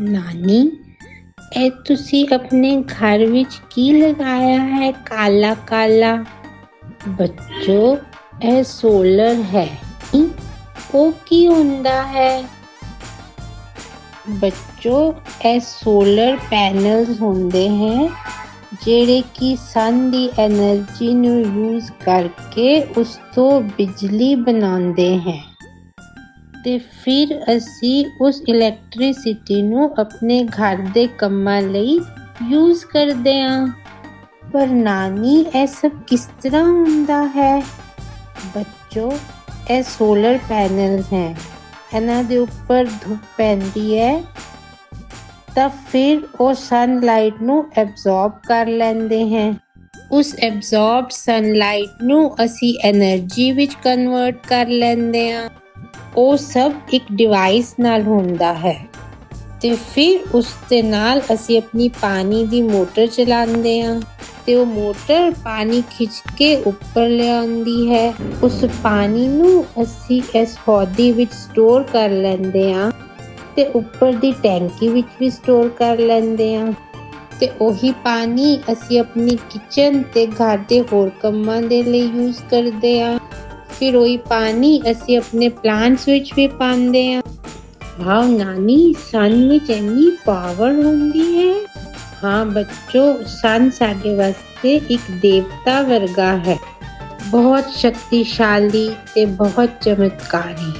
ਨਾਨੀ ਇਹ ਤੁਸੀਂ ਆਪਣੇ ਘਰ ਵਿੱਚ ਕੀ ਲਗਾਇਆ ਹੈ ਕਾਲਾ ਕਾਲਾ ਬੱਚੋ ਇਹ ਸੋਲਰ ਹੈ ਉਹ ਕੀ ਹੁੰਦਾ ਹੈ ਬੱਚੋ ਇਹ ਸੋਲਰ ਪੈਨਲਸ ਹੁੰਦੇ ਹਨ ਜਿਹੜੇ ਕਿ ਸਨ ਦੀ એનર્ਜੀ ਨੂੰ ਯੂਜ਼ ਕਰਕੇ ਉਸ ਤੋਂ ਬਿਜਲੀ ਬਣਾਉਂਦੇ ਹਨ ਤੇ ਫਿਰ ਅਸੀਂ ਉਸ ਇਲੈਕਟ੍ਰਿਸਿਟੀ ਨੂੰ ਆਪਣੇ ਘਰ ਦੇ ਕੰਮਾਂ ਲਈ ਯੂਜ਼ ਕਰਦੇ ਹਾਂ। ਪਰ ਨਾਨੀ, ਇਹ ਸਭ ਕਿਸ ਤਰ੍ਹਾਂ ਹੁੰਦਾ ਹੈ? ਬੱਚੋ, ਇਹ ਸੋਲਰ ਪੈਨਲ ਹੈ। ਇਹਨਾਂ ਦੇ ਉੱਪਰ ਧੁੱਪ ਪੈਂਦੀ ਹੈ। ਤਾਂ ਫਿਰ ਉਹ ਸਨਲਾਈਟ ਨੂੰ ਐਬਜ਼ੌਰਬ ਕਰ ਲੈਂਦੇ ਹਨ ਉਸ ਐਬਜ਼ੌਰਬ ਸਨਲਾਈਟ ਨੂੰ ਅਸੀਂ એનર્ਜੀ ਵਿੱਚ ਕਨਵਰਟ ਕਰ ਲੈਂਦੇ ਹਾਂ। ਉਹ ਸਭ ਇੱਕ ਡਿਵਾਈਸ ਨਾਲ ਹੁੰਦਾ ਹੈ। ਤੇ ਫਿਰ ਉਸ ਦੇ ਨਾਲ ਅਸੀਂ ਆਪਣੀ ਪਾਣੀ ਦੀ ਮੋਟਰ ਚਲਾਉਂਦੇ ਹਾਂ ਤੇ ਉਹ ਮੋਟਰ ਪਾਣੀ ਖਿੱਚ ਕੇ ਉੱਪਰ ਲਿਆਉਂਦੀ ਹੈ। ਉਸ ਪਾਣੀ ਨੂੰ ਅਸੀਂ ਇਸ ਹੌਦੀ ਵਿੱਚ ਸਟੋਰ ਕਰ ਲੈਂਦੇ ਹਾਂ ਤੇ ਉੱਪਰ ਦੀ ਟੈਂਕੀ ਵਿੱਚ ਵੀ ਸਟੋਰ ਕਰ ਲੈਂਦੇ ਹਾਂ। ਤੇ ਉਹੀ ਪਾਣੀ ਅਸੀਂ ਆਪਣੀ ਕਿਚਨ ਤੇ ਘਰ ਦੇ ਹੋਰ ਕੰਮਾਂ ਦੇ ਲਈ ਯੂਜ਼ ਕਰਦੇ ਹਾਂ। ਫਿਰ ਉਹੀ ਪਾਣੀ ਅਸੀਂ ਆਪਣੇ ਪਲਾਂਟਸ ਵਿੱਚ ਵੀ ਪਾਉਂਦੇ ਹਾਂ ਵਾਓ ਨਾਨੀ ਸਨ ਵਿੱਚ ਇੰਨੀ ਪਾਵਰ ਹੁੰਦੀ ਹੈ ਹਾਂ ਬੱਚੋ ਸਨ ਸਾਡੇ ਵਾਸਤੇ ਇੱਕ ਦੇਵਤਾ ਵਰਗਾ ਹੈ ਬਹੁਤ ਸ਼ਕਤੀਸ਼ਾਲੀ ਤੇ ਬਹੁਤ ਚਮਤਕਾਰੀ